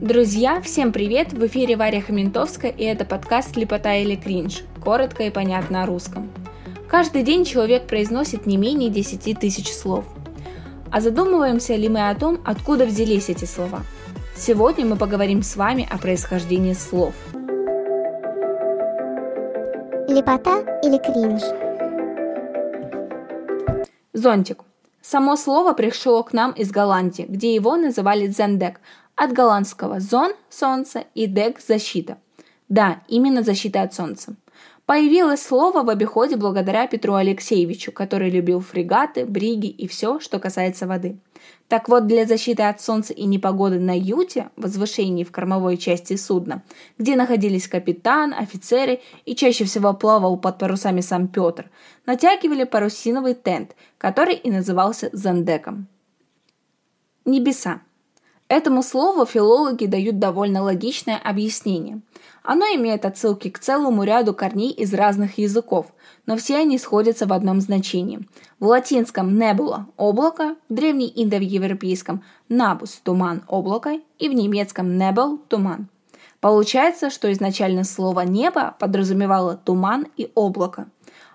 Друзья, всем привет! В эфире Варя Хаментовская и это подкаст «Лепота или кринж», коротко и понятно на русском. Каждый день человек произносит не менее 10 тысяч слов. А задумываемся ли мы о том, откуда взялись эти слова? Сегодня мы поговорим с вами о происхождении слов. Лепота или кринж? Зонтик. Само слово пришло к нам из Голландии, где его называли зендек, от голландского «зон» – солнце и «дек» – защита. Да, именно защита от солнца. Появилось слово в обиходе благодаря Петру Алексеевичу, который любил фрегаты, бриги и все, что касается воды. Так вот, для защиты от солнца и непогоды на юте, возвышении в кормовой части судна, где находились капитан, офицеры и чаще всего плавал под парусами сам Петр, натягивали парусиновый тент, который и назывался зандеком. Небеса. Этому слову филологи дают довольно логичное объяснение. Оно имеет отсылки к целому ряду корней из разных языков, но все они сходятся в одном значении. В латинском «nebula» – облако, в древнеиндоевропейском «nabus» – туман, облако и в немецком «nebel» – туман. Получается, что изначально слово «небо» подразумевало туман и облако.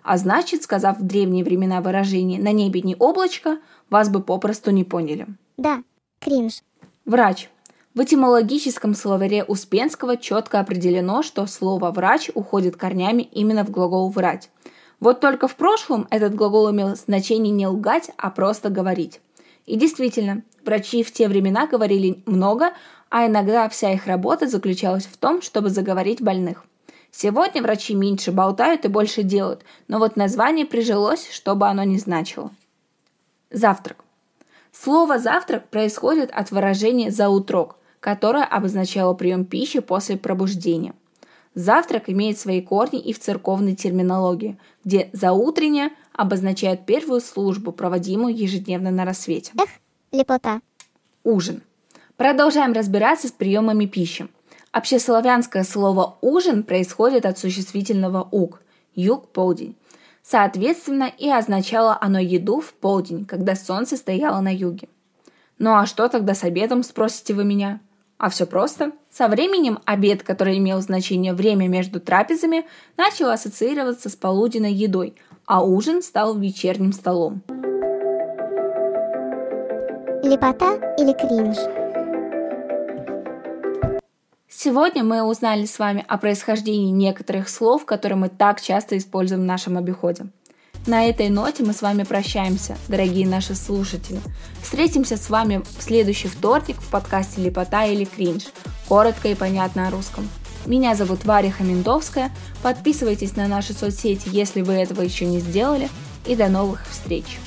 А значит, сказав в древние времена выражение «на небе не облачко», вас бы попросту не поняли. Да, кринж. Врач. В этимологическом словаре Успенского четко определено, что слово «врач» уходит корнями именно в глагол «врать». Вот только в прошлом этот глагол имел значение не лгать, а просто говорить. И действительно, врачи в те времена говорили много, а иногда вся их работа заключалась в том, чтобы заговорить больных. Сегодня врачи меньше болтают и больше делают, но вот название прижилось, чтобы оно не значило. Завтрак. Слово «завтрак» происходит от выражения «заутрок», которое обозначало прием пищи после пробуждения. Завтрак имеет свои корни и в церковной терминологии, где «заутренняя» обозначает первую службу, проводимую ежедневно на рассвете. Эх, лепота. Ужин. Продолжаем разбираться с приемами пищи. Общеславянское слово «ужин» происходит от существительного «уг» – «юг» – «полдень». Соответственно, и означало оно еду в полдень, когда солнце стояло на юге. Ну а что тогда с обедом, спросите вы меня? А все просто. Со временем обед, который имел значение время между трапезами, начал ассоциироваться с полуденной едой, а ужин стал вечерним столом. Лепота или кринж? Сегодня мы узнали с вами о происхождении некоторых слов, которые мы так часто используем в нашем обиходе. На этой ноте мы с вами прощаемся, дорогие наши слушатели. Встретимся с вами в следующий вторник в подкасте «Лепота или кринж». Коротко и понятно о русском. Меня зовут Варя Хамендовская. Подписывайтесь на наши соцсети, если вы этого еще не сделали. И до новых встреч!